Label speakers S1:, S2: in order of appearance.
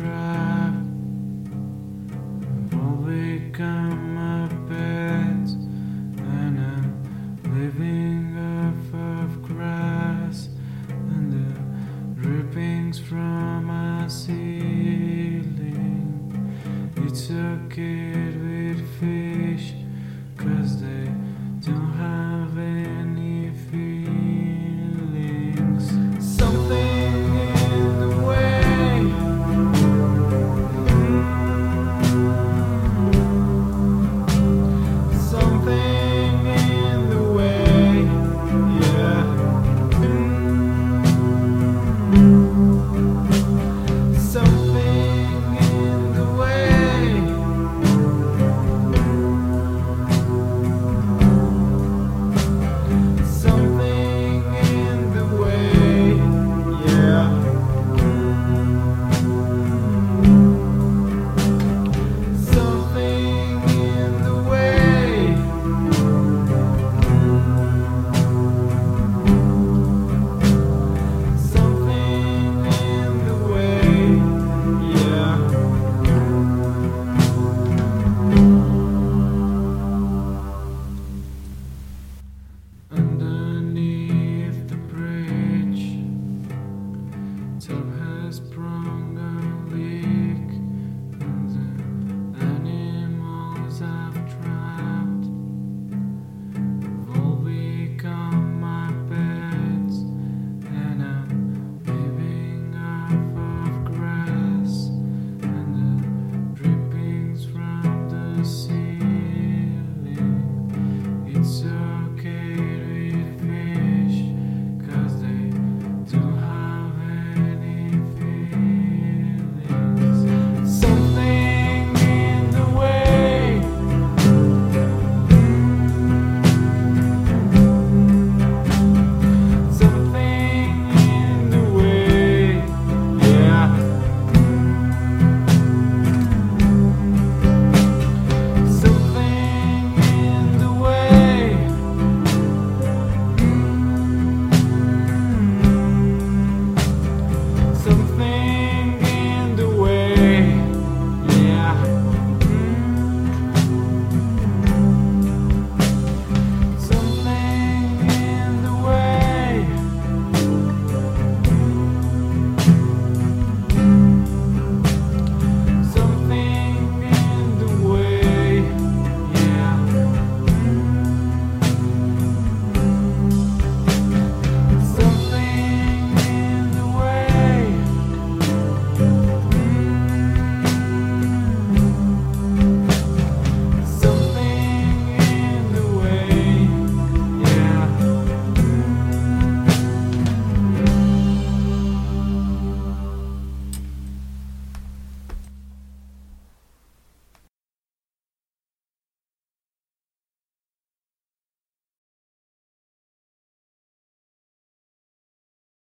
S1: I've only got my and living of and the drippings from my sea. stronger.